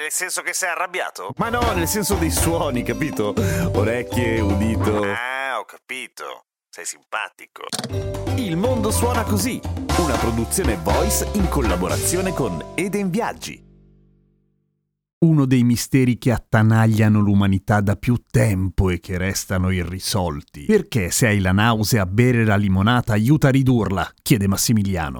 Nel senso che sei arrabbiato? Ma no, nel senso dei suoni, capito? Orecchie, udito. Ah, ho capito. Sei simpatico. Il mondo suona così, una produzione voice in collaborazione con Eden Viaggi uno dei misteri che attanagliano l'umanità da più tempo e che restano irrisolti. Perché se hai la nausea bere la limonata aiuta a ridurla? chiede Massimiliano.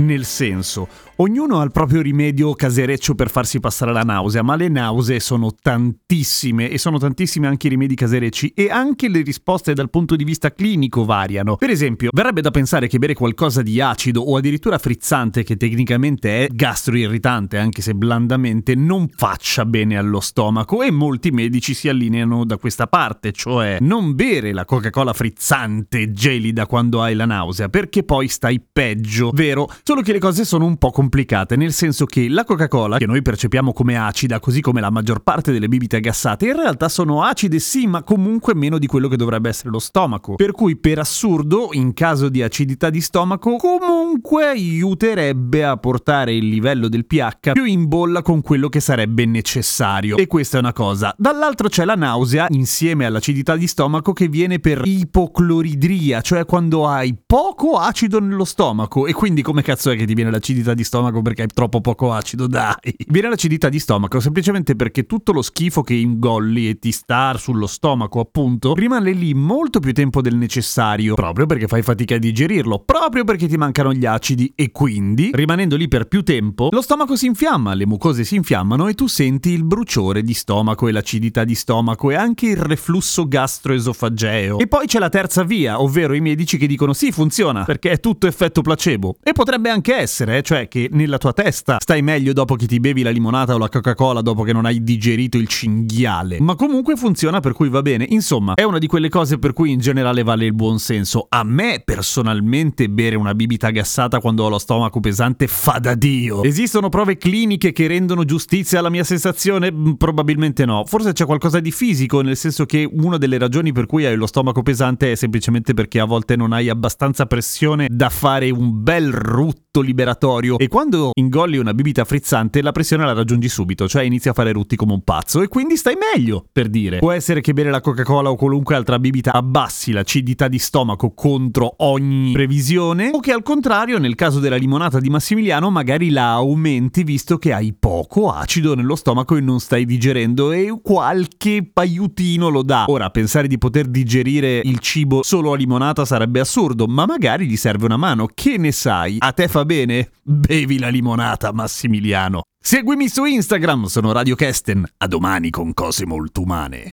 Nel senso, Ognuno ha il proprio rimedio casereccio per farsi passare la nausea, ma le nausee sono tantissime e sono tantissime anche i rimedi caserecci e anche le risposte dal punto di vista clinico variano. Per esempio, verrebbe da pensare che bere qualcosa di acido o addirittura frizzante, che tecnicamente è gastroirritante anche se blandamente, non faccia bene allo stomaco e molti medici si allineano da questa parte, cioè non bere la Coca-Cola frizzante gelida quando hai la nausea, perché poi stai peggio, vero? Solo che le cose sono un po' complicate nel senso che la Coca-Cola, che noi percepiamo come acida, così come la maggior parte delle bibite gassate, in realtà sono acide sì, ma comunque meno di quello che dovrebbe essere lo stomaco. Per cui, per assurdo, in caso di acidità di stomaco, comunque aiuterebbe a portare il livello del pH più in bolla con quello che sarebbe necessario. E questa è una cosa. Dall'altro c'è la nausea, insieme all'acidità di stomaco, che viene per ipocloridria, cioè quando hai poco acido nello stomaco. E quindi come cazzo è che ti viene l'acidità di stomaco perché hai troppo poco acido, dai. Viene l'acidità di stomaco semplicemente perché tutto lo schifo che ingolli e ti sta sullo stomaco, appunto, rimane lì molto più tempo del necessario, proprio perché fai fatica a digerirlo, proprio perché ti mancano gli acidi e quindi, rimanendo lì per più tempo, lo stomaco si infiamma, le mucose si infiammano e tu senti il bruciore di stomaco e l'acidità di stomaco e anche il reflusso gastroesofageo. E poi c'è la terza via, ovvero i medici che dicono sì, funziona, perché è tutto effetto placebo. E potrebbe anche essere, cioè che nella tua testa stai meglio dopo che ti bevi la limonata o la Coca-Cola dopo che non hai digerito il cinghiale. Ma comunque funziona per cui va bene. Insomma, è una di quelle cose per cui in generale vale il buon senso. A me personalmente bere una bibita gassata quando ho lo stomaco pesante fa da dio. Esistono prove cliniche che rendono giustizia alla mia sensazione? Mm, probabilmente no. Forse c'è qualcosa di fisico, nel senso che una delle ragioni per cui hai lo stomaco pesante è semplicemente perché a volte non hai abbastanza pressione da fare un bel rutto liberatorio e quando ingolli una bibita frizzante la pressione la raggiungi subito, cioè inizi a fare rutti come un pazzo e quindi stai meglio, per dire. Può essere che bere la Coca-Cola o qualunque altra bibita abbassi l'acidità di stomaco contro ogni previsione o che al contrario nel caso della limonata di Massimiliano magari la aumenti visto che hai poco acido nello stomaco e non stai digerendo e qualche aiutino lo dà. Ora, pensare di poter digerire il cibo solo a limonata sarebbe assurdo, ma magari gli serve una mano, che ne sai? A te fa bene? Bevi la limonata, Massimiliano. Seguimi su Instagram, sono Radio Kesten. A domani con cose molto umane.